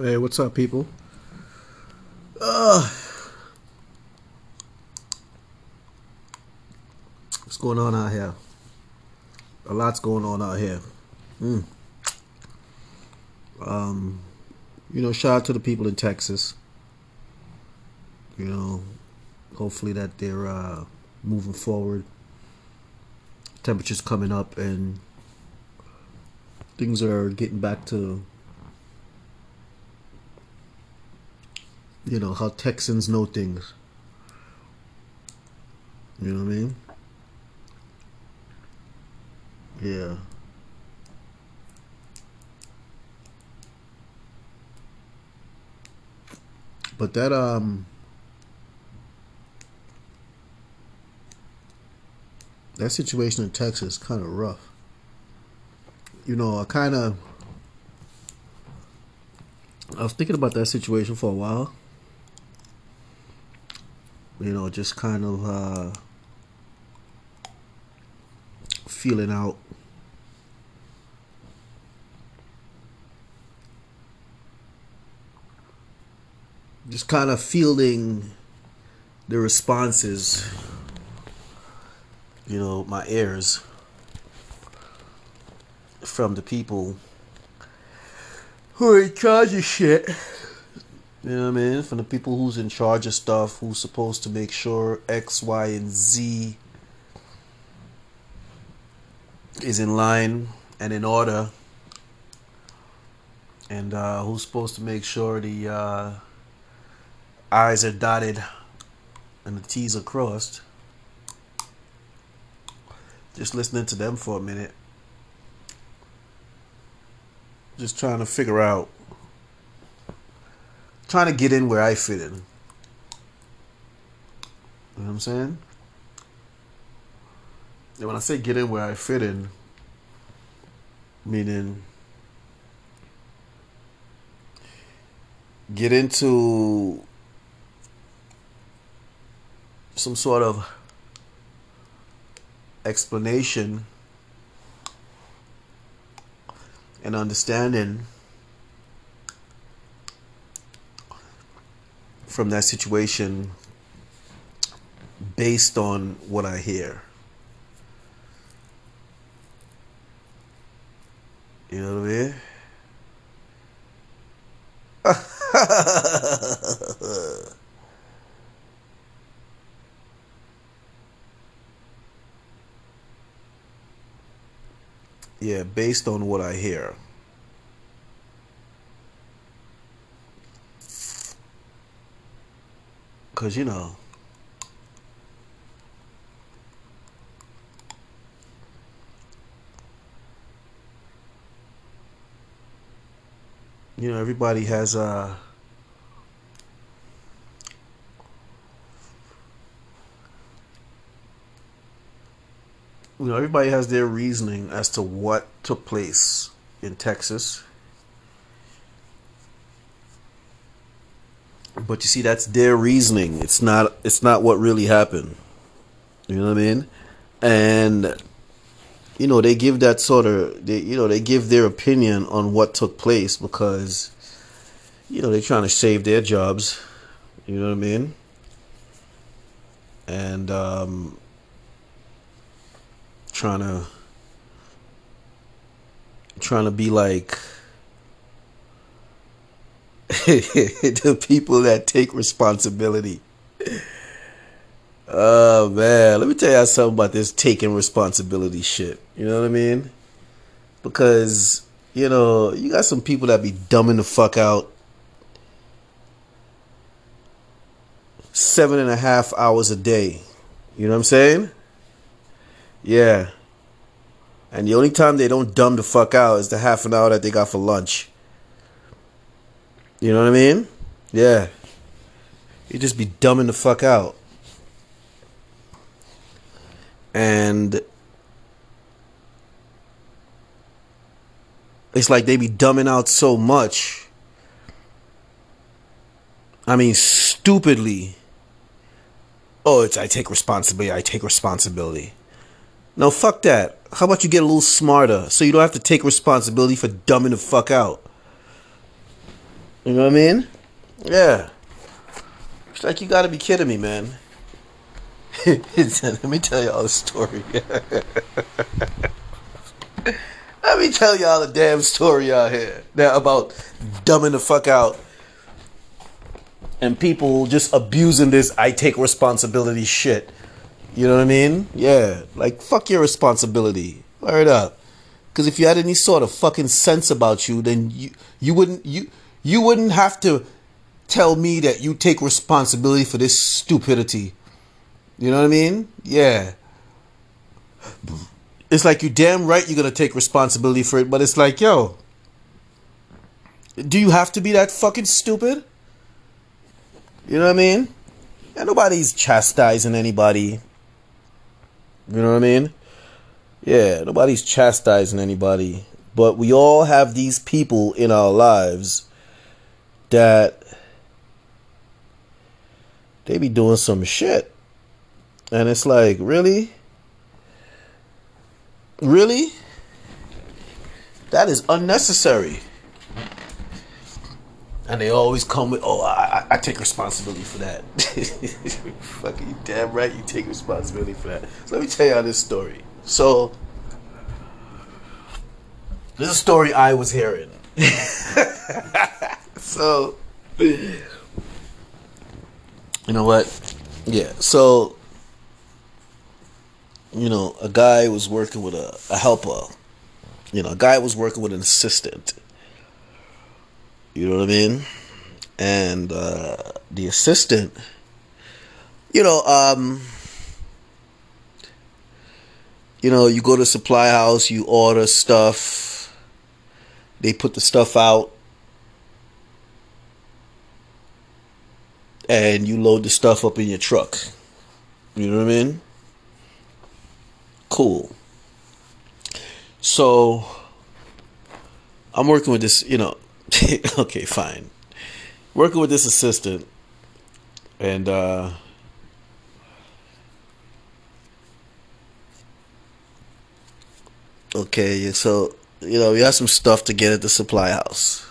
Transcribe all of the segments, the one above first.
Hey, what's up, people? Uh, what's going on out here? A lot's going on out here. Mm. Um, you know, shout out to the people in Texas. You know, hopefully that they're uh, moving forward. Temperatures coming up and things are getting back to you know how Texans know things. You know what I mean? Yeah. But that um that situation in Texas is kind of rough. You know, I kind of I was thinking about that situation for a while you know, just kind of uh, feeling out. Just kind of feeling the responses, you know, my ears from the people who are in charge of shit. You know what I mean? From the people who's in charge of stuff, who's supposed to make sure X, Y, and Z is in line and in order. And uh, who's supposed to make sure the uh, I's are dotted and the T's are crossed. Just listening to them for a minute. Just trying to figure out trying to get in where I fit in. You know what I'm saying? And when I say get in where I fit in, meaning get into some sort of explanation and understanding from that situation based on what I hear. You know what I mean? yeah, based on what I hear. Because, you know, you know, everybody has a. Uh, you know, everybody has their reasoning as to what took place in Texas But you see, that's their reasoning. It's not. It's not what really happened. You know what I mean? And you know they give that sort of. They, you know they give their opinion on what took place because you know they're trying to save their jobs. You know what I mean? And um, trying to trying to be like the people that take responsibility. Oh man, let me tell y'all something about this taking responsibility shit. You know what I mean? Because you know you got some people that be dumbing the fuck out seven and a half hours a day. You know what I'm saying? Yeah. And the only time they don't dumb the fuck out is the half an hour that they got for lunch. You know what I mean? Yeah. You just be dumbing the fuck out. And it's like they be dumbing out so much. I mean, stupidly. Oh, it's I take responsibility. I take responsibility. No, fuck that. How about you get a little smarter so you don't have to take responsibility for dumbing the fuck out? You know what I mean? Yeah. It's like you gotta be kidding me, man. Let me tell y'all a story. Let me tell y'all a damn story out here now about dumbing the fuck out and people just abusing this I take responsibility shit. You know what I mean? Yeah. Like, fuck your responsibility. Word up. Because if you had any sort of fucking sense about you, then you you wouldn't you you wouldn't have to tell me that you take responsibility for this stupidity. You know what I mean? Yeah. It's like you damn right you're gonna take responsibility for it, but it's like, yo, do you have to be that fucking stupid? You know what I mean? And nobody's chastising anybody. You know what I mean? Yeah, nobody's chastising anybody. But we all have these people in our lives that they be doing some shit. And it's like, really? Really? That is unnecessary. And they always come with, oh, I, I take responsibility for that. Fucking you damn right you take responsibility for that. So let me tell y'all this story. So, this is a story I was hearing. so, you know what? Yeah, so, you know, a guy was working with a, a helper. You know, a guy was working with an assistant you know what I mean? And uh, the assistant, you know, um, you know, you go to supply house, you order stuff, they put the stuff out, and you load the stuff up in your truck. You know what I mean? Cool. So I'm working with this, you know, okay, fine. Working with this assistant, and uh, okay, so you know, we have some stuff to get at the supply house.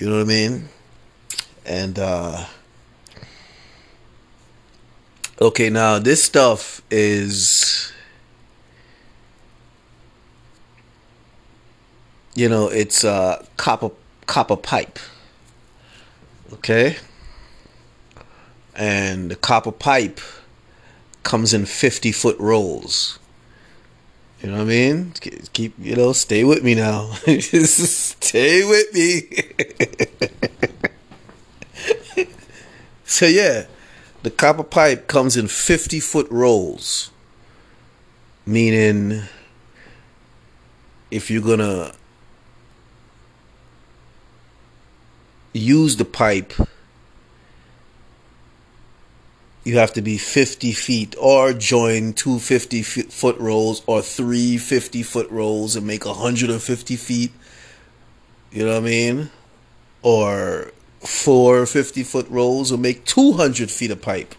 You know what I mean? And uh, okay, now this stuff is you know, it's uh, copper copper pipe. Okay? And the copper pipe comes in 50 foot rolls. You know what I mean? Keep, you know, stay with me now. stay with me. so, yeah, the copper pipe comes in 50 foot rolls. Meaning, if you're going to use the pipe, you have to be 50 feet or join two 50 foot rolls or three 50 foot rolls and make 150 feet. You know what I mean? Or four 50 foot rolls or make 200 feet of pipe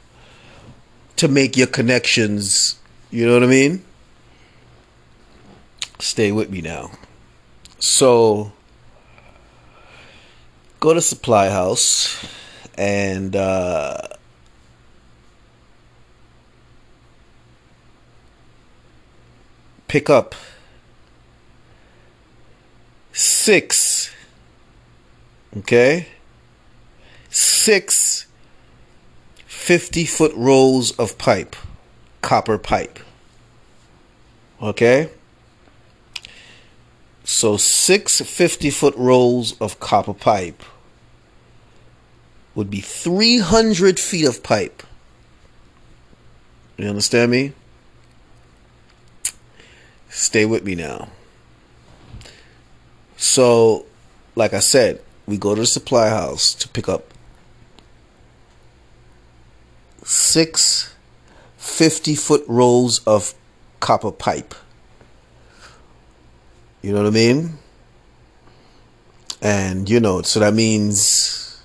to make your connections. You know what I mean? Stay with me now. So go to supply house and uh, pick up six okay six 50 foot rolls of pipe copper pipe okay so six 50 foot rolls of copper pipe would be 300 feet of pipe. You understand me? Stay with me now. So, like I said, we go to the supply house to pick up six 50 foot rolls of copper pipe. You know what I mean? And you know, so that means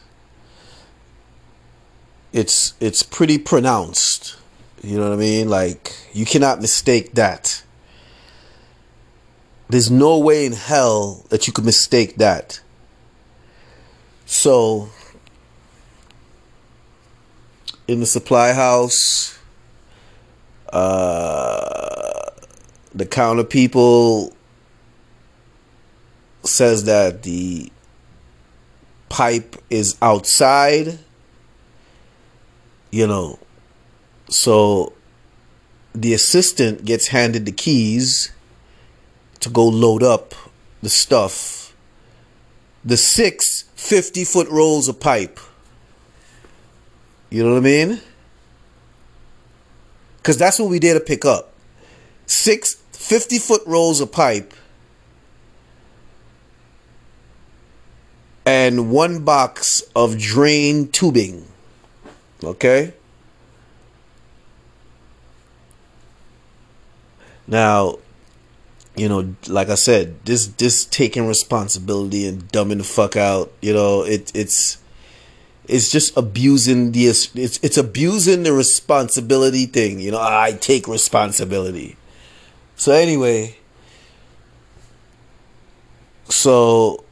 it's it's pretty pronounced. You know what I mean? Like you cannot mistake that. There's no way in hell that you could mistake that. So, in the supply house, uh, the counter people says that the pipe is outside. You know, so the assistant gets handed the keys to go load up the stuff. The six 50 foot rolls of pipe. You know what I mean? Because that's what we did to pick up. Six 50 foot rolls of pipe and one box of drain tubing. Okay? Now, you know, like I said, this this taking responsibility and dumbing the fuck out, you know, it it's it's just abusing the it's it's abusing the responsibility thing, you know, I take responsibility. So anyway, so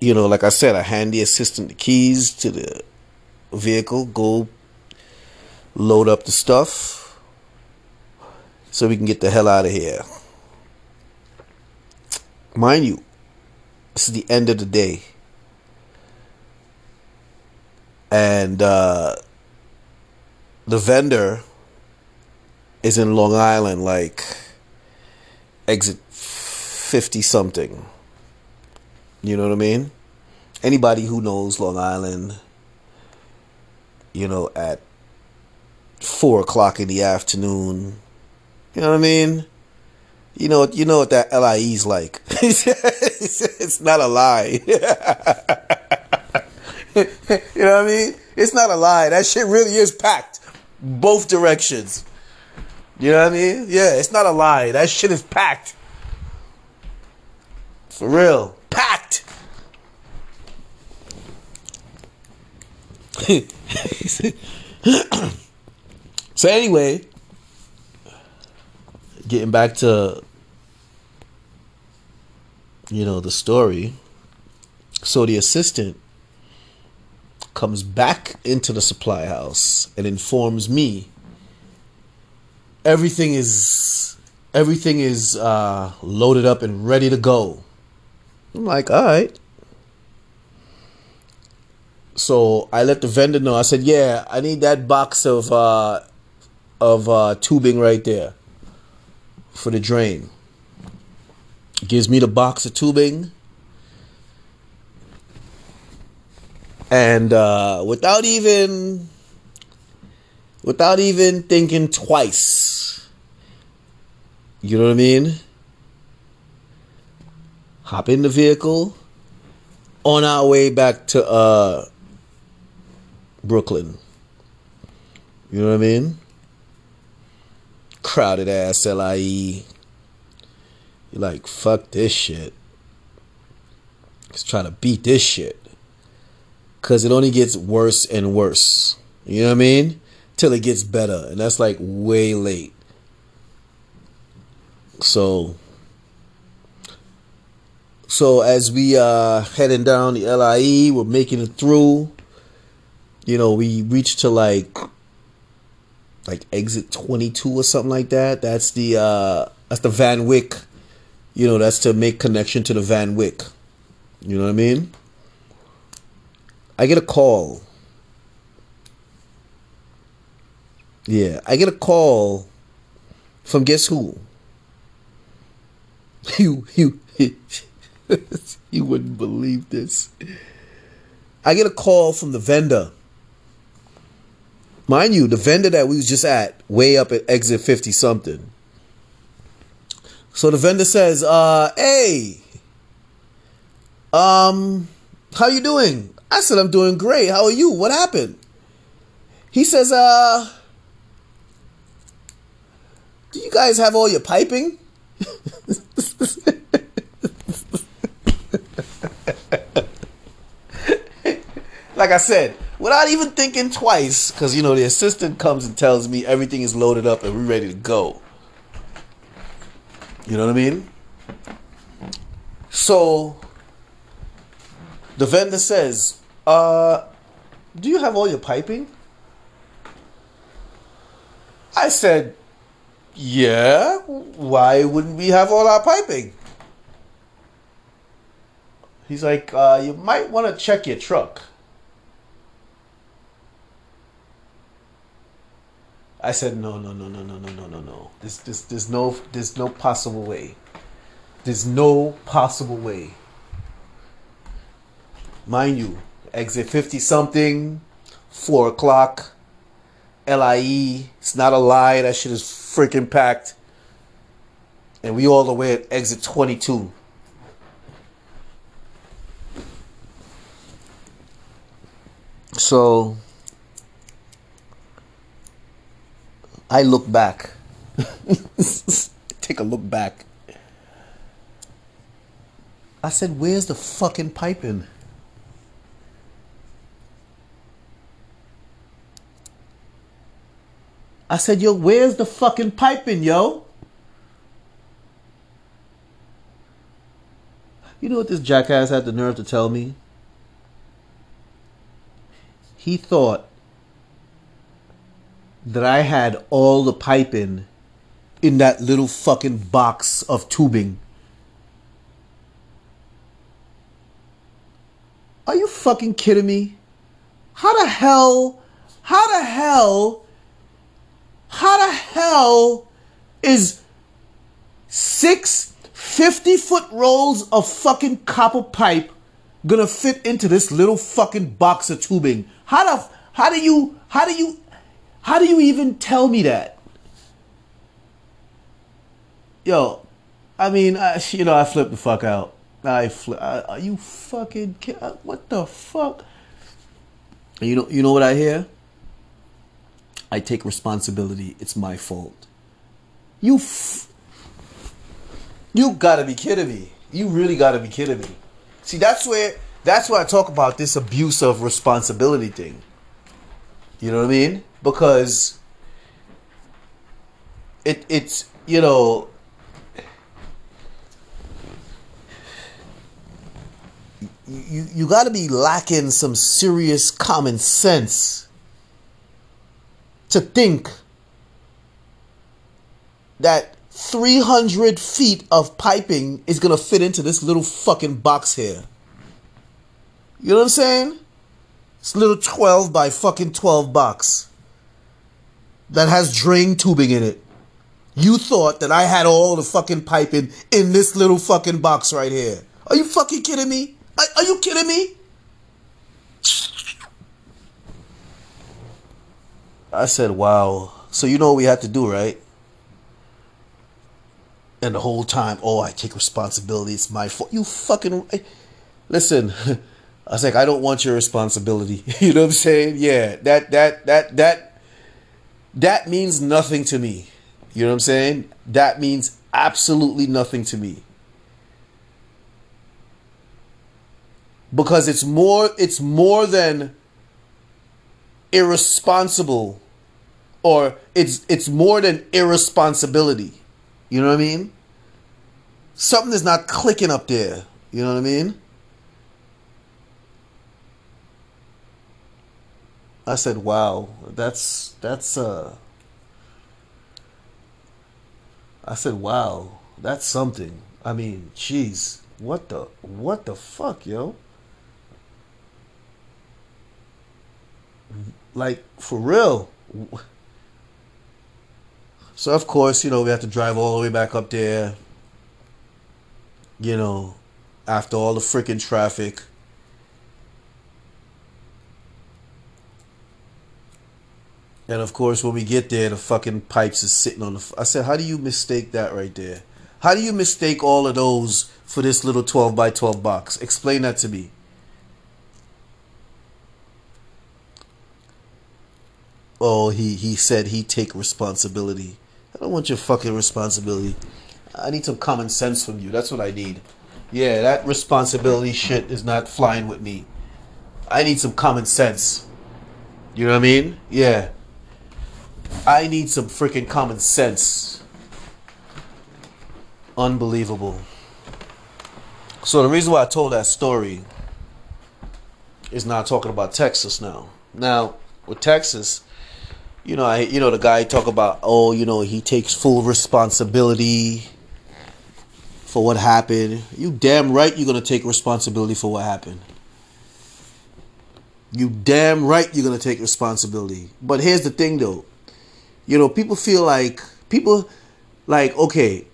you know, like I said, I hand the assistant the keys to the vehicle, go load up the stuff so we can get the hell out of here. Mind you, this is the end of the day. And uh, the vendor is in Long Island, like exit 50 something. You know what I mean? Anybody who knows Long Island, you know, at four o'clock in the afternoon, you know what I mean? You know, you know what that LIE's like. it's not a lie. you know what I mean? It's not a lie. That shit really is packed, both directions. You know what I mean? Yeah, it's not a lie. That shit is packed. For real. Packed. so anyway, getting back to you know the story so the assistant comes back into the supply house and informs me everything is everything is uh, loaded up and ready to go i'm like all right so i let the vendor know i said yeah i need that box of uh, of uh, tubing right there for the drain. Gives me the box of tubing. And uh, without even without even thinking twice. You know what I mean? Hop in the vehicle on our way back to uh, Brooklyn. You know what I mean? crowded ass LIE. You're like, fuck this shit. Let's try to beat this shit. Cause it only gets worse and worse. You know what I mean? Till it gets better. And that's like way late. So so as we uh heading down the LIE, we're making it through. You know, we reach to like like exit 22 or something like that. That's the uh that's the Van Wyck. You know, that's to make connection to the Van Wyck. You know what I mean? I get a call. Yeah, I get a call from guess who? You you you wouldn't believe this. I get a call from the vendor Mind you, the vendor that we was just at, way up at exit 50 something. So the vendor says, uh, hey, um, how you doing? I said, I'm doing great. How are you? What happened? He says, uh, do you guys have all your piping? like I said, without even thinking twice, because you know the assistant comes and tells me everything is loaded up and we're ready to go. You know what I mean? So the vendor says, uh, do you have all your piping? I said, yeah, why wouldn't we have all our piping? He's like, uh, you might want to check your truck. I said, no, no, no, no, no, no, no, no, no. There's, there's, there's no, there's no possible way. There's no possible way. Mind you, exit 50 something, 4 o'clock, LIE. It's not a lie. That shit is freaking packed. And we all the way at exit 22. So I look back. Take a look back. I said, Where's the fucking piping? I said, Yo, where's the fucking piping, yo? You know what this jackass had the nerve to tell me? He thought that I had all the piping in that little fucking box of tubing. Are you fucking kidding me? How the hell, how the hell, how the hell is six 50 foot rolls of fucking copper pipe gonna fit into this little fucking box of tubing? How the, how do you, how do you, how do you even tell me that? Yo, I mean, I, you know, I flipped the fuck out. I flip. Are you fucking? Uh, what the fuck? You know, you know what I hear? I take responsibility. It's my fault. You, f- you gotta be kidding me. You really gotta be kidding me. See, that's where that's why I talk about this abuse of responsibility thing. You know what I mean? Because it it's you know you you got to be lacking some serious common sense to think that 300 feet of piping is going to fit into this little fucking box here. You know what I'm saying? It's little 12 by fucking 12 box that has drain tubing in it. You thought that I had all the fucking piping in this little fucking box right here. Are you fucking kidding me? Are, are you kidding me? I said, wow. So you know what we have to do, right? And the whole time, oh, I take responsibility. It's my fault. You fucking. Eh, listen, I was like, I don't want your responsibility. you know what I'm saying? Yeah, that, that, that, that, that means nothing to me. You know what I'm saying? That means absolutely nothing to me. Because it's more, it's more than irresponsible or it's it's more than irresponsibility. You know what I mean? Something is not clicking up there. You know what I mean? I said, "Wow, that's that's uh." I said, "Wow, that's something." I mean, jeez, what the what the fuck, yo? Like for real. So of course, you know, we have to drive all the way back up there. You know, after all the freaking traffic. And of course, when we get there, the fucking pipes is sitting on the. I said, how do you mistake that right there? How do you mistake all of those for this little 12 by 12 box? Explain that to me. Oh, he, he said he take responsibility. I don't want your fucking responsibility. I need some common sense from you. That's what I need. Yeah, that responsibility shit is not flying with me. I need some common sense. You know what I mean? Yeah. I need some freaking common sense. Unbelievable. So the reason why I told that story is now talking about Texas now. Now with Texas, you know, I you know the guy talk about oh you know he takes full responsibility for what happened. You damn right you're gonna take responsibility for what happened. You damn right you're gonna take responsibility. But here's the thing though. You know, people feel like people like, okay,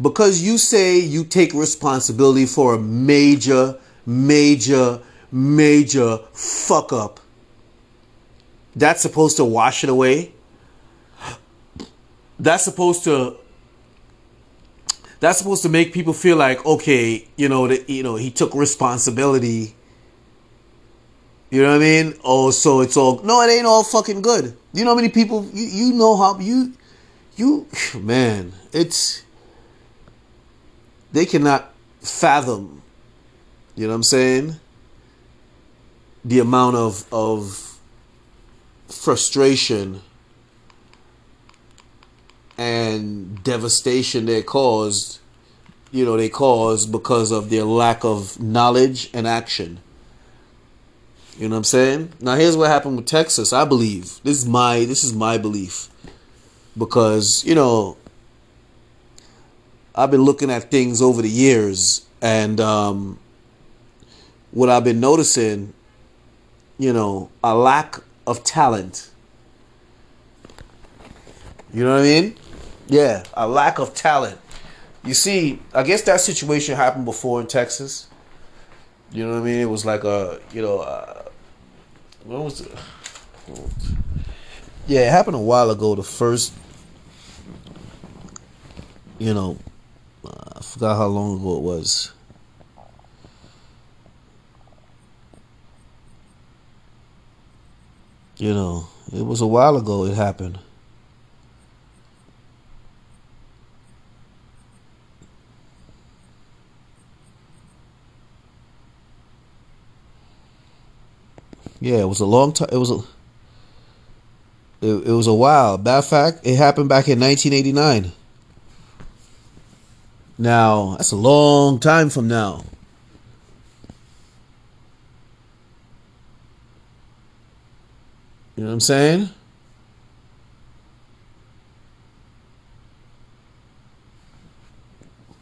because you say you take responsibility for a major, major, major fuck up, that's supposed to wash it away. That's supposed to that's supposed to make people feel like okay, you know, that you know, he took responsibility you know what I mean? Oh, so it's all no, it ain't all fucking good. You know how many people you, you know how you you man, it's they cannot fathom, you know what I'm saying? The amount of of frustration and devastation they caused, you know, they caused because of their lack of knowledge and action. You know what I'm saying? Now here's what happened with Texas. I believe this is my this is my belief because you know I've been looking at things over the years and um, what I've been noticing, you know, a lack of talent. You know what I mean? Yeah, a lack of talent. You see, I guess that situation happened before in Texas. You know what I mean? It was like a, you know, uh, what was it? Yeah, it happened a while ago. The first, you know, I forgot how long ago it was. You know, it was a while ago it happened. Yeah, it was a long time. It was a. It, it was a while. Of fact, it happened back in 1989. Now that's a long time from now. You know what I'm saying?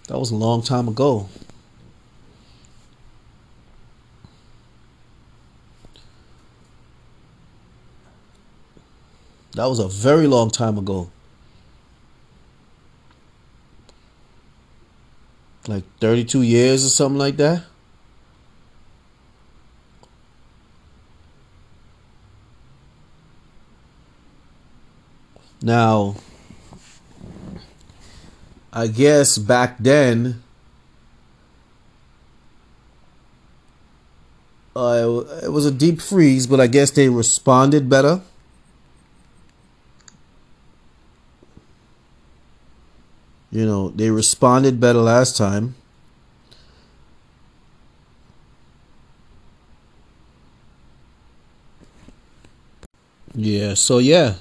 That was a long time ago. That was a very long time ago. Like 32 years or something like that. Now, I guess back then, uh, it was a deep freeze, but I guess they responded better. You know, they responded better last time. Yeah, so yeah.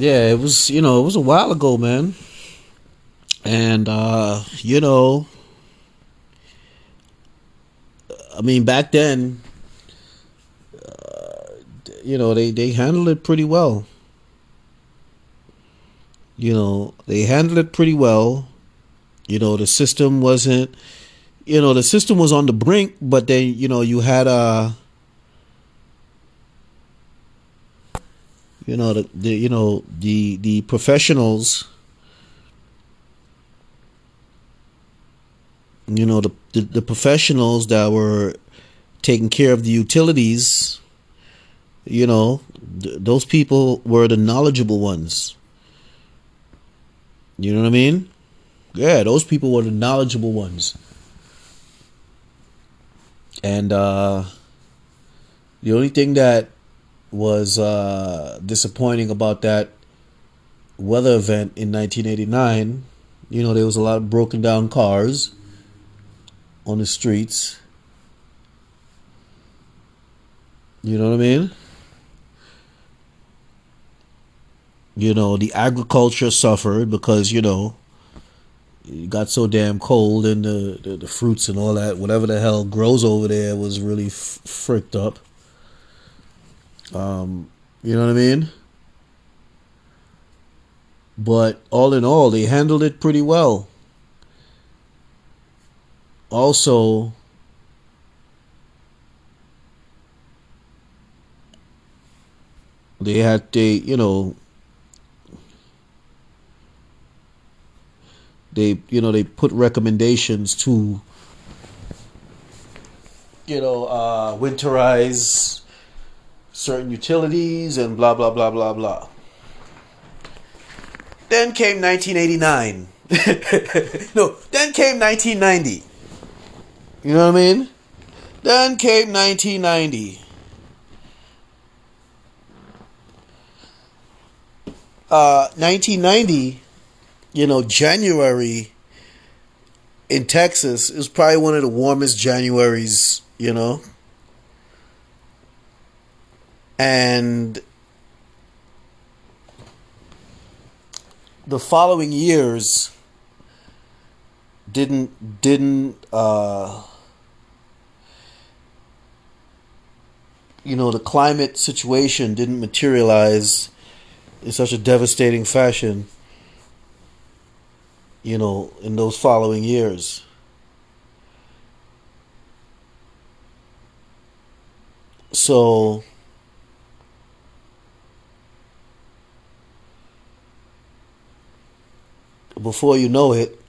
Yeah, it was, you know, it was a while ago, man. And uh, you know, I mean, back then, uh, you know, they they handled it pretty well you know, they handled it pretty well. You know, the system wasn't, you know, the system was on the brink, but then, you know, you had a, you know, the, the you know, the, the professionals, you know, the, the, the professionals that were taking care of the utilities, you know, th- those people were the knowledgeable ones you know what I mean? Yeah, those people were the knowledgeable ones. And uh, the only thing that was uh, disappointing about that weather event in 1989, you know, there was a lot of broken down cars on the streets. You know what I mean? You know, the agriculture suffered because, you know, it got so damn cold and the, the, the fruits and all that whatever the hell grows over there was really f- fricked up um you know what i mean? But all in all they handled it pretty well. Also they had they you know they you know they put recommendations to you know uh, winterize certain utilities and blah blah blah blah blah. Then came 1989. no, then came 1990. You know what I mean? Then came 1990. Uh, 1990 you know, January in Texas is probably one of the warmest Januaries, you know. And the following years didn't didn't uh you know the climate situation didn't materialize in such a devastating fashion you know, in those following years. So, before you know it,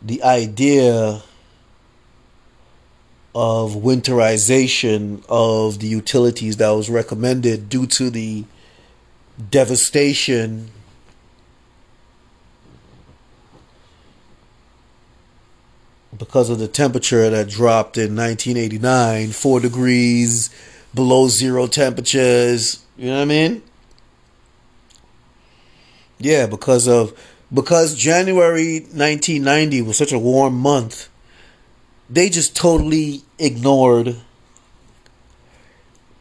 the idea of winterization of the utilities that was recommended due to the devastation because of the temperature that dropped in 1989, four degrees below zero temperatures. You know what I mean? Yeah, because of because January 1990 was such a warm month, they just totally ignored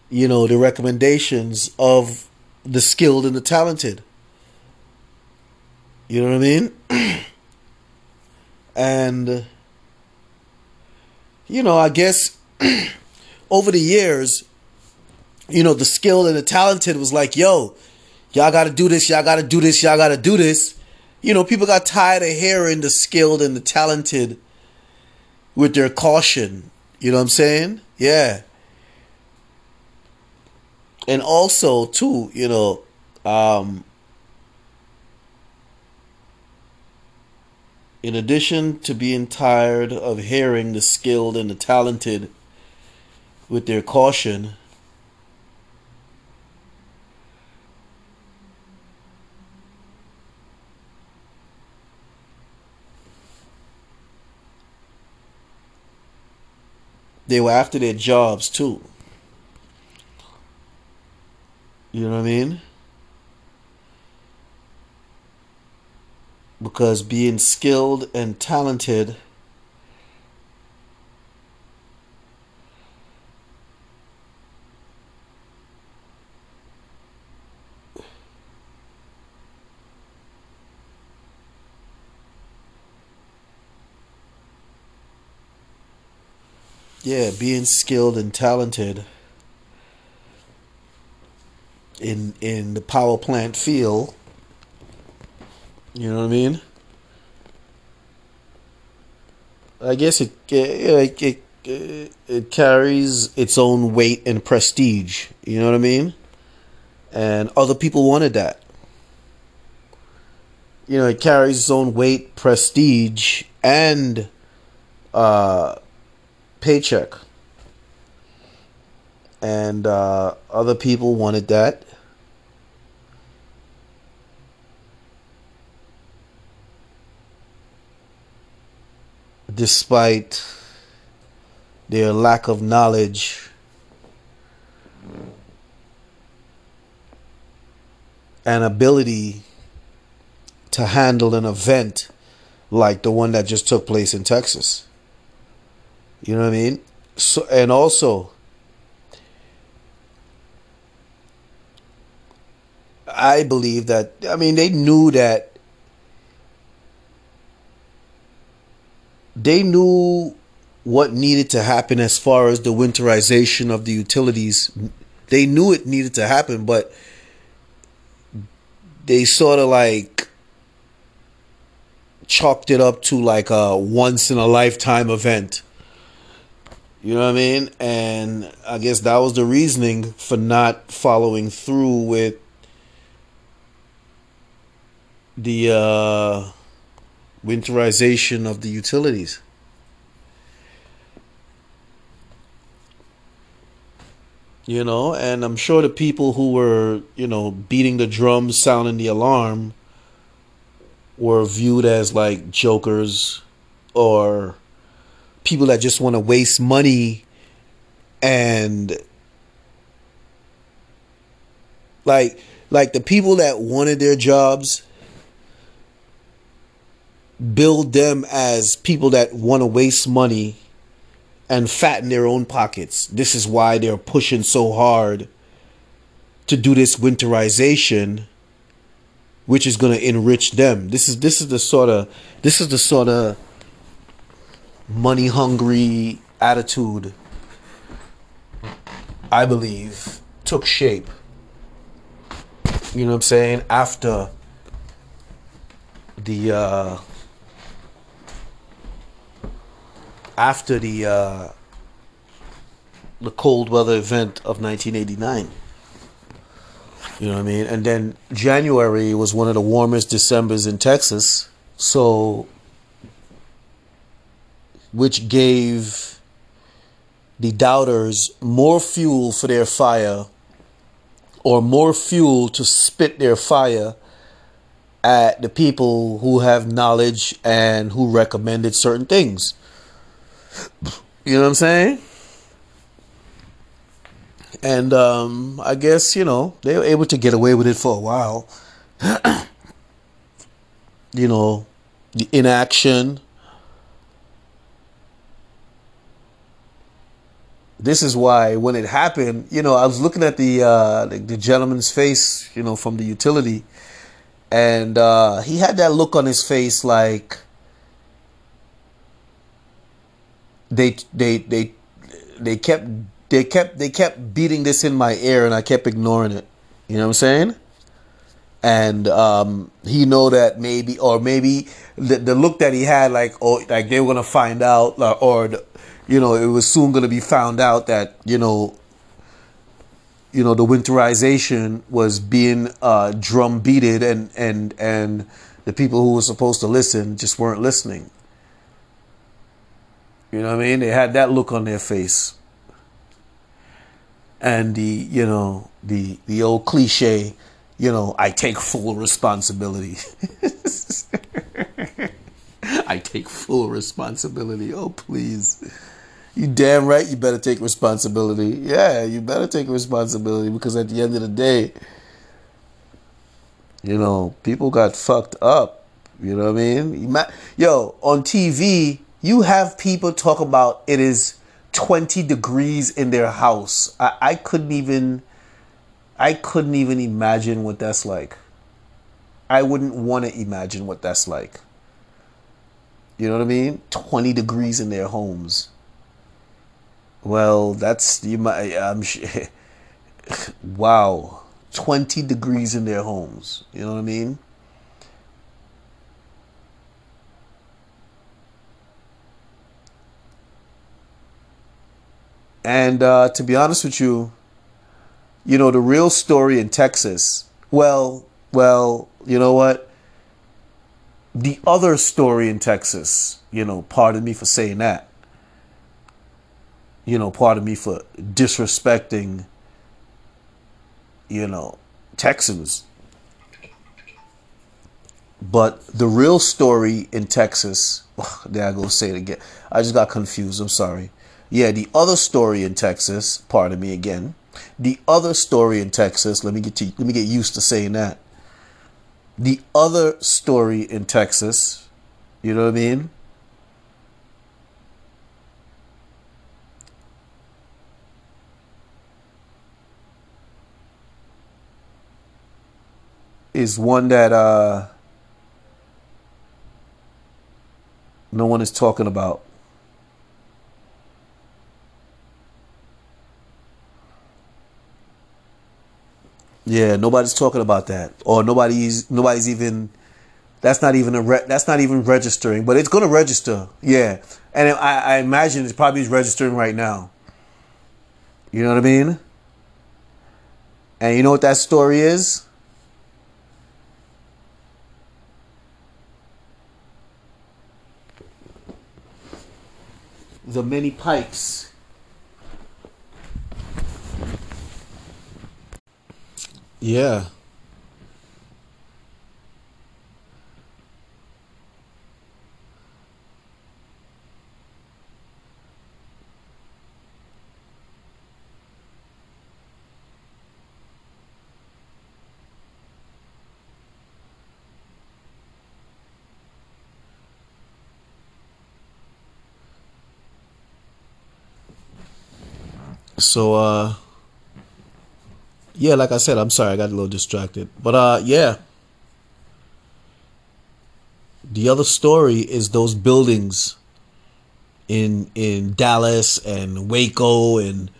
you know the recommendations of the skilled and the talented. You know what I mean? and you know, I guess over the years, you know, the skilled and the talented was like, yo, y'all got to do this, y'all got to do this, y'all got to do this. You know, people got tired of hearing the skilled and the talented with their caution. You know what I'm saying? Yeah. And also, too, you know, um, In addition to being tired of hearing the skilled and the talented with their caution, they were after their jobs too. You know what I mean? because being skilled and talented yeah, being skilled and talented in in the power plant field you know what I mean? I guess it it, it it, it carries its own weight and prestige. You know what I mean? And other people wanted that. You know, it carries its own weight, prestige, and uh, paycheck. And uh, other people wanted that. despite their lack of knowledge and ability to handle an event like the one that just took place in Texas. You know what I mean? So and also I believe that I mean they knew that they knew what needed to happen as far as the winterization of the utilities. They knew it needed to happen, but they sort of like chalked it up to like a once in a lifetime event. You know what I mean? And I guess that was the reasoning for not following through with the uh, winterization of the utilities. You know, and I'm sure the people who were, you know, beating the drums, sounding the alarm, were viewed as like jokers or people that just want to waste money and like like the people that wanted their jobs build them as people that want to waste money and fatten their own pockets. This is why they're pushing so hard to do this winterization which is going to enrich them. This is this is the sort of this is the sort of money hungry attitude I believe took shape. You know what I'm saying? After the uh after the uh the cold weather event of 1989. You know what I mean? And then January was one of the warmest Decembers in Texas. So, which gave the doubters more fuel for their fire or more fuel to spit their fire at the people who have knowledge and who recommended certain things. You know what I'm saying? and um, I guess you know they were able to get away with it for a while. you know, the inaction. This is why when it happened, you know, I was looking at the uh, the, the gentleman's face, you know, from the utility, and uh, he had that look on his face like they they they they kept they kept they kept beating this in my ear and I kept ignoring it. You know what I'm saying? And um, he know that maybe or maybe the, the look that he had like oh like they were gonna find out or, or the, you know it was soon gonna be found out that you know you know the winterization was being uh, drum beated and and and the people who were supposed to listen just weren't listening. You know what I mean? They had that look on their face and the you know the the old cliche you know i take full responsibility i take full responsibility oh please you damn right you better take responsibility yeah you better take responsibility because at the end of the day you know people got fucked up you know what i mean yo on tv you have people talk about it is 20 degrees in their house. I, I couldn't even I couldn't even imagine what that's like. I wouldn't want to imagine what that's like. You know what I mean? 20 degrees in their homes. Well, that's you might I'm wow. 20 degrees in their homes. You know what I mean? And uh, to be honest with you, you know, the real story in Texas, well, well, you know what? The other story in Texas, you know, pardon me for saying that. You know, pardon me for disrespecting, you know, Texans. But the real story in Texas, there I go say it again. I just got confused. I'm sorry. Yeah, the other story in Texas, pardon me again. The other story in Texas, let me get to let me get used to saying that. The other story in Texas, you know what I mean? Is one that uh no one is talking about. Yeah, nobody's talking about that, or nobody's nobody's even. That's not even a re- that's not even registering, but it's gonna register. Yeah, and I, I imagine it's probably registering right now. You know what I mean? And you know what that story is? The many pikes. Yeah. So uh yeah, like I said, I'm sorry, I got a little distracted. But uh yeah. The other story is those buildings in in Dallas and Waco and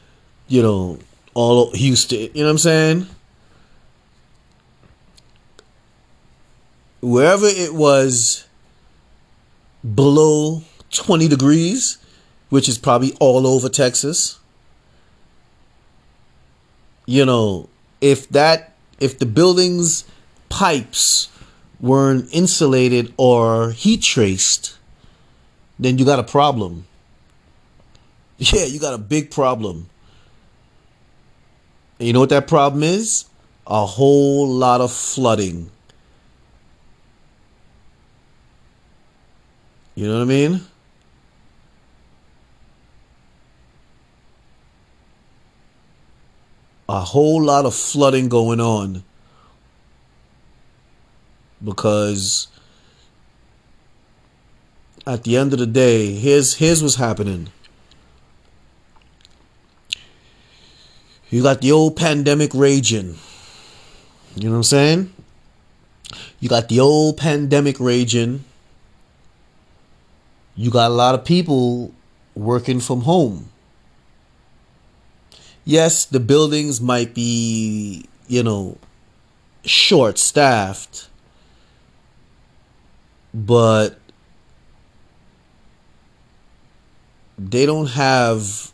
you know all Houston, you know what I'm saying? Wherever it was below 20 degrees, which is probably all over Texas you know, if that if the building's pipes weren't insulated or heat traced, then you got a problem. Yeah, you got a big problem. And you know what that problem is? A whole lot of flooding. You know what I mean? A whole lot of flooding going on because at the end of the day, here's here's what's happening. You got the old pandemic raging. You know what I'm saying? You got the old pandemic raging. You got a lot of people working from home yes, the buildings might be, you know, short staffed, but they don't have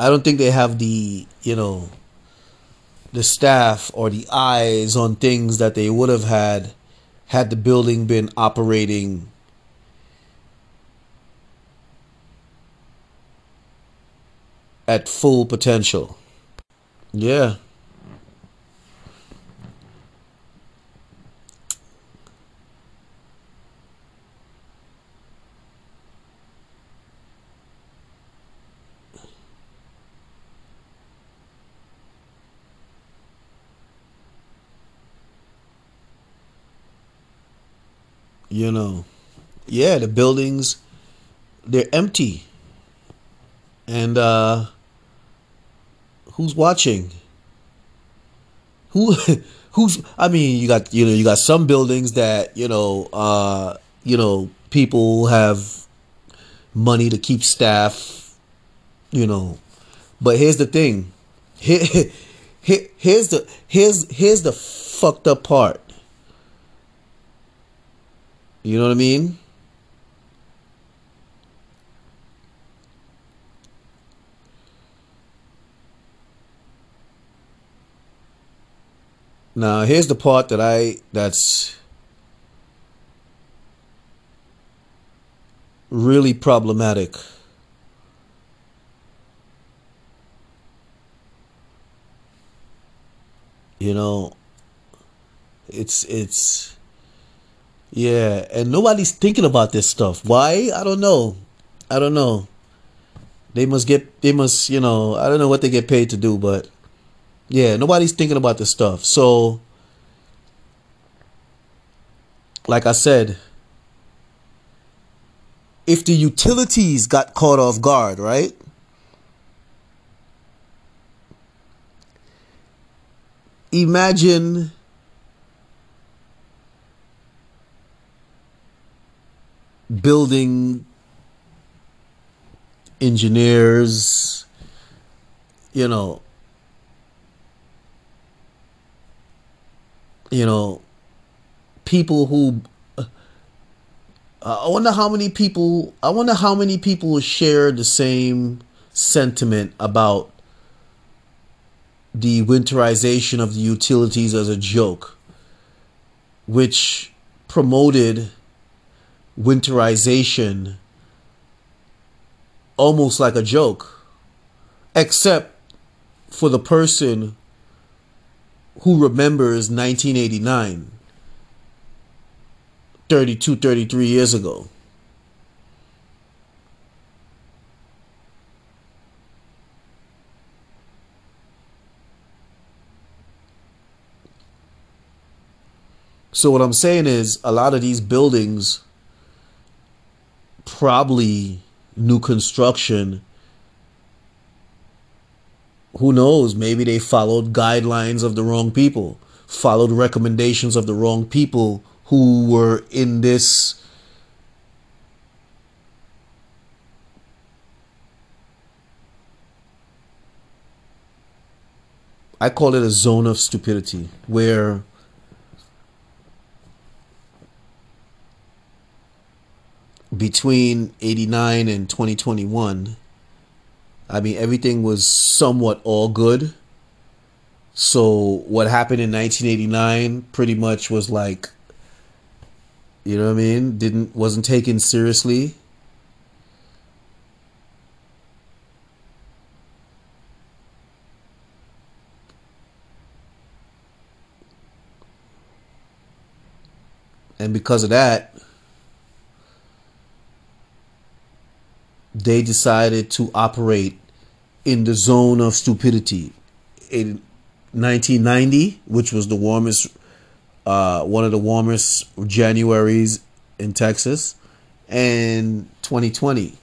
I don't think they have the, you know, the staff or the eyes on things that they would have had had the building been operating at full potential. Yeah. You know, yeah, the buildings, they're empty. And, uh, who's watching? Who who's I mean, you got you know, you got some buildings that, you know, uh, you know, people have money to keep staff, you know. But here's the thing. Here, here, here's the here's here's the fucked up part. You know what I mean? Now, here's the part that I that's really problematic. You know, it's it's yeah, and nobody's thinking about this stuff. Why? I don't know. I don't know. They must get they must, you know, I don't know what they get paid to do, but yeah, nobody's thinking about this stuff. So, like I said, if the utilities got caught off guard, right? Imagine building engineers, you know, you know, people who uh, I wonder how many people I wonder how many people share the same sentiment about the winterization of the utilities as a joke, which promoted winterization almost like a joke, except for the person who remembers 1989, 32, 33 years ago. So what I'm saying is a lot of these buildings probably new construction who knows maybe they followed guidelines of the wrong people followed recommendations of the wrong people who were in this I call it a zone of stupidity where between 89 and 2021 i mean everything was somewhat all good. So what happened in 1989 pretty much was like you know what i mean? Didn't wasn't taken seriously. And because of that they decided to operate in the zone of stupidity. In 1990, which was the warmest, uh, one of the warmest Januaries in Texas, and 2020.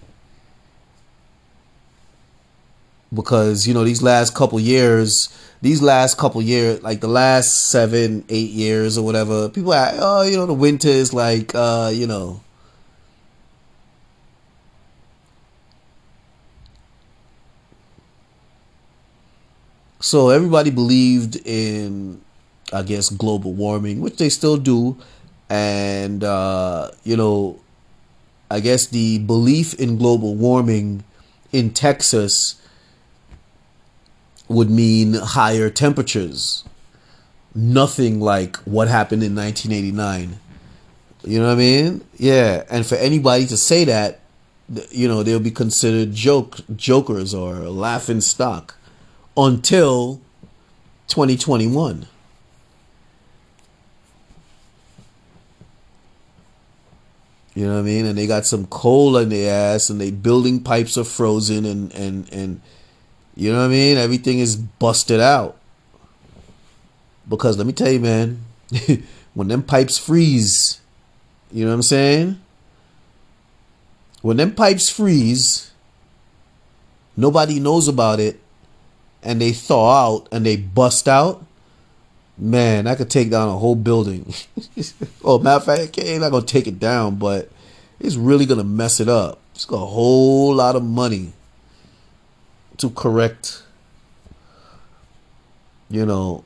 Because, you know, these last couple years, these last couple years, like the last seven, eight years or whatever, people are, oh, you know, the winter is like, uh, you know, So everybody believed in, I guess, global warming, which they still do. And, uh, you know, I guess the belief in global warming in Texas would mean higher temperatures. Nothing like what happened in 1989. You know what I mean? Yeah. And for anybody to say that, you know, they'll be considered joke jokers or laughing stock until 2021. You know what I mean? And they got some coal in their ass and they building pipes are frozen and, and, and you know what I mean? Everything is busted out. Because let me tell you, man, when them pipes freeze, you know what I'm saying? When them pipes freeze, nobody knows about it and they thaw out and they bust out, man, I could take down a whole building. oh, matter of fact, ain't not gonna take it down, but it's really gonna mess it up. It's got a whole lot of money to correct, you know,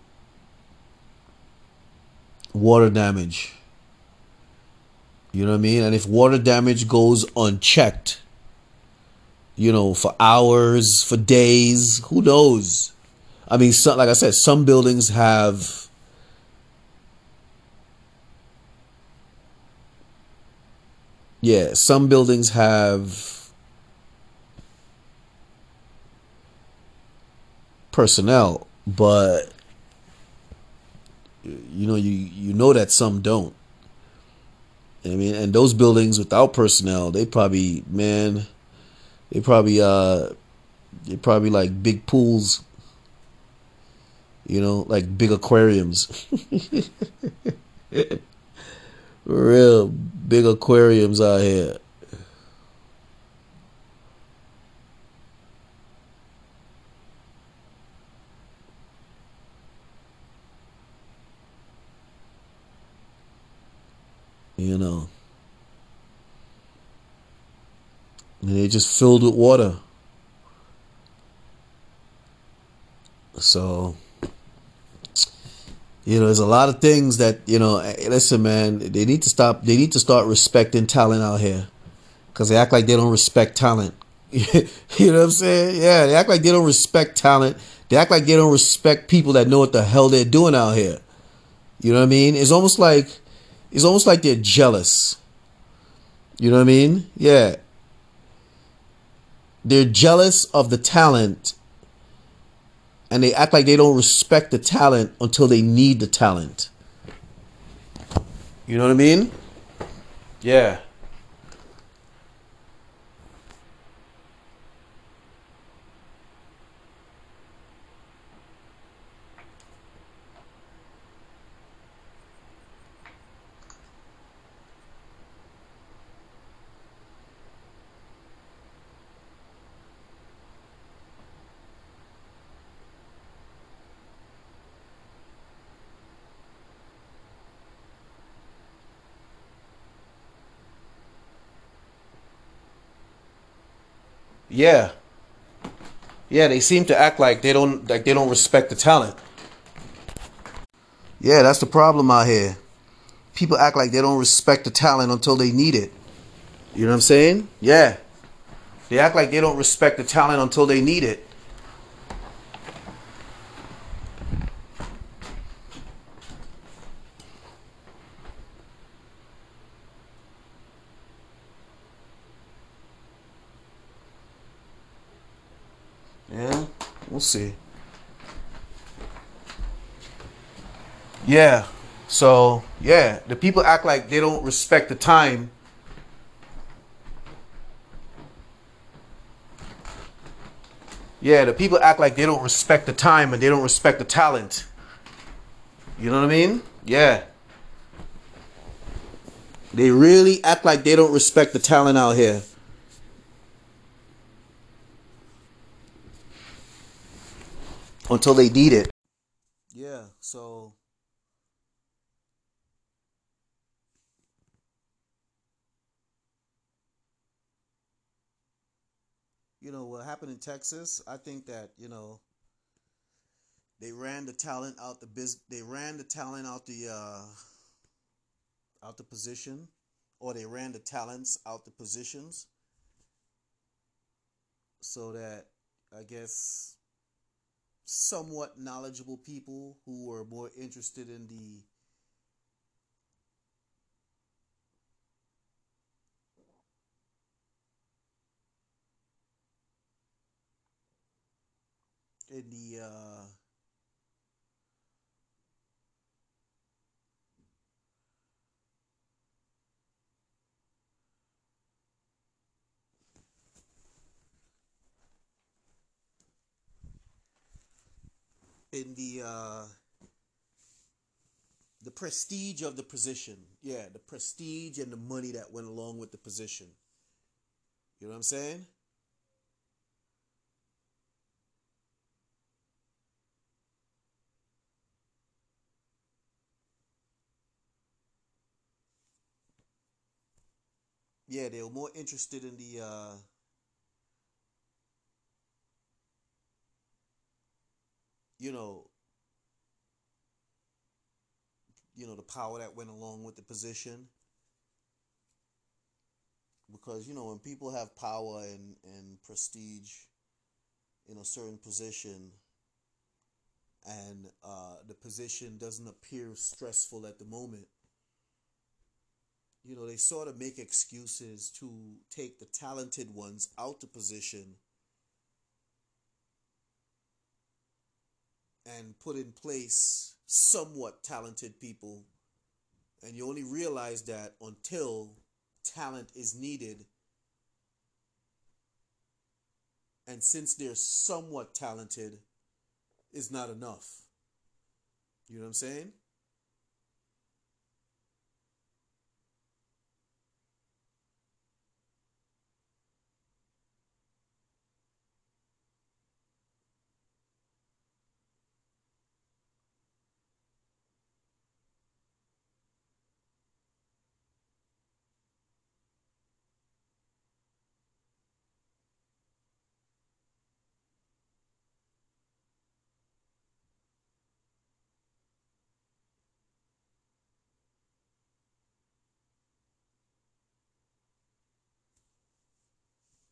water damage. You know what I mean? And if water damage goes unchecked, you know, for hours, for days. Who knows? I mean, some, like I said, some buildings have. Yeah, some buildings have personnel, but you know, you you know that some don't. I mean, and those buildings without personnel, they probably man they probably uh they probably like big pools. You know, like big aquariums. Real big aquariums out here. You know. And they just filled with water. So, you know, there's a lot of things that you know. eh, Listen, man, they need to stop. They need to start respecting talent out here, because they act like they don't respect talent. you know what I'm saying? Yeah, they act like they don't respect talent. They act like they don't respect people that know what the hell they're doing out here. You know what I mean? It's almost like it's almost like they're jealous. You know what I mean? Yeah. They're jealous of the talent and they act like they don't respect the talent until they need the talent. You know what I mean? Yeah. Yeah. Yeah, they seem to act like they don't like they don't respect the talent. Yeah, that's the problem out here. People act like they don't respect the talent until they need it. You know what I'm saying? Yeah. They act like they don't respect the talent until they need it. We'll see. Yeah. So, yeah, the people act like they don't respect the time. Yeah, the people act like they don't respect the time and they don't respect the talent. You know what I mean? Yeah. They really act like they don't respect the talent out here. Until they need it. Yeah, so you know what happened in Texas, I think that, you know, they ran the talent out the biz they ran the talent out the uh out the position or they ran the talents out the positions so that I guess somewhat knowledgeable people who were more interested in the in the uh in the uh the prestige of the position. Yeah, the prestige and the money that went along with the position. You know what I'm saying? Yeah, they were more interested in the uh you know, you know, the power that went along with the position. Because, you know, when people have power and, and prestige in a certain position and uh, the position doesn't appear stressful at the moment, you know, they sort of make excuses to take the talented ones out the position and put in place somewhat talented people. And you only realize that until talent is needed. And since they're somewhat talented, is not enough. You know what I'm saying?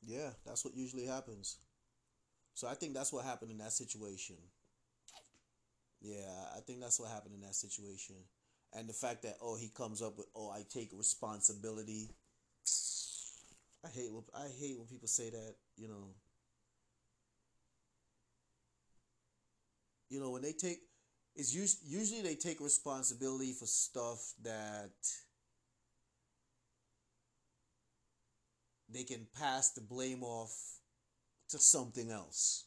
Yeah, that's what usually happens. So I think that's what happened in that situation. Yeah, I think that's what happened in that situation. And the fact that oh he comes up with oh I take responsibility. I hate when I hate when people say that, you know. You know, when they take it's usually they take responsibility for stuff that they can pass the blame off to something else.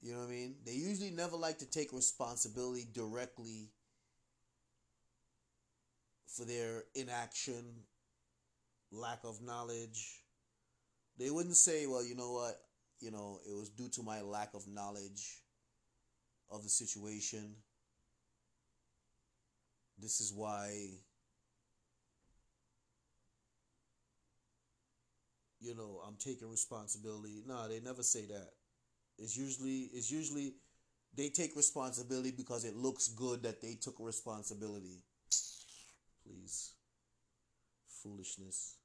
You know what I mean? They usually never like to take responsibility directly for their inaction, lack of knowledge. They wouldn't say, well, you know what? You know, it was due to my lack of knowledge of the situation. This is why you know, I'm taking responsibility. No, they never say that. It's usually it's usually they take responsibility because it looks good that they took responsibility. Please. Foolishness.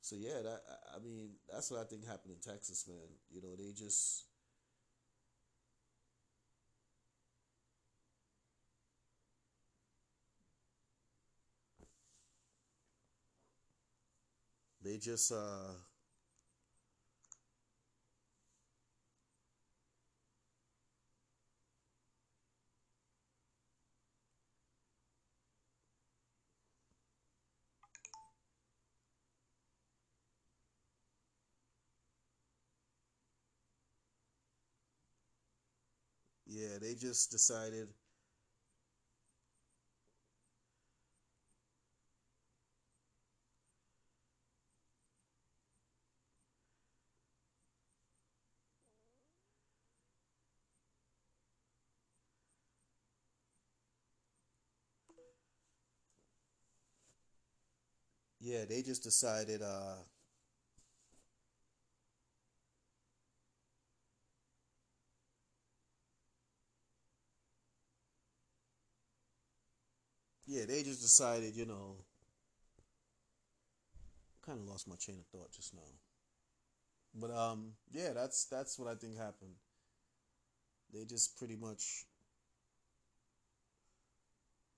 So yeah, that I mean, that's what I think happened in Texas, man. You know, they just They just uh Yeah, they just decided Yeah, they just decided uh Yeah, they just decided, you know, kind of lost my chain of thought just now. But um yeah, that's that's what I think happened. They just pretty much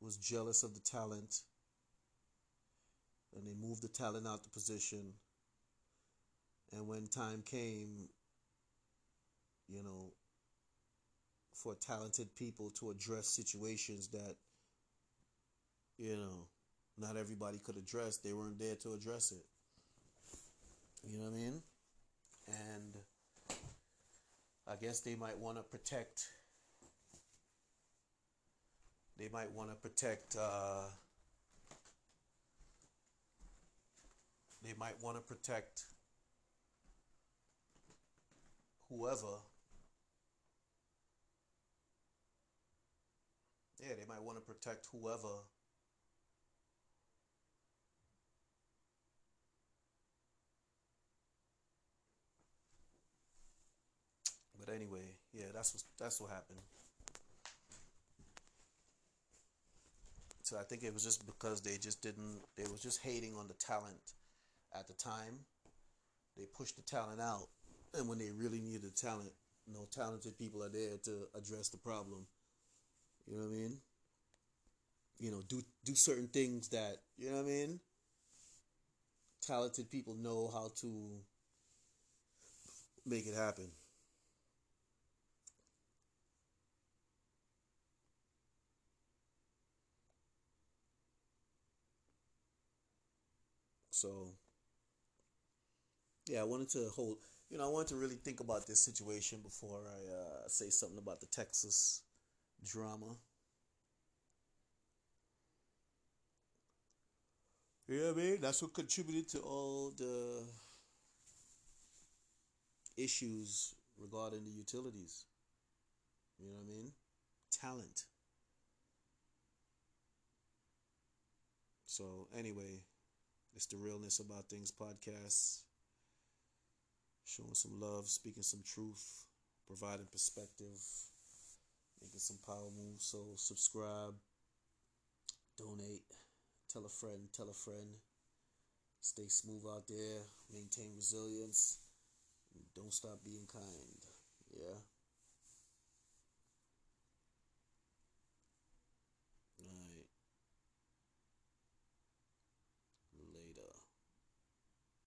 was jealous of the talent and they moved the talent out the position. And when time came, you know, for talented people to address situations that, you know, not everybody could address, they weren't there to address it. You know what I mean? And I guess they might want to protect. They might want to protect. Uh, they might want to protect whoever. Yeah, they might want to protect whoever. But anyway, yeah, that's what that's what happened. So I think it was just because they just didn't they was just hating on the talent at the time. They pushed the talent out, and when they really needed the talent, no talented people are there to address the problem. You know what I mean? You know, do do certain things that you know what I mean. Talented people know how to make it happen. So yeah, I wanted to hold, you know, I wanted to really think about this situation before I uh, say something about the Texas drama. You know what I mean? That's what contributed to all the issues regarding the utilities. You know what I mean? Talent. So, anyway, it's the Realness About Things podcast showing some love, speaking some truth, providing perspective, making some power moves. So subscribe, donate, tell a friend, tell a friend, Stay smooth out there. Maintain resilience. Don't stop being kind. Yeah.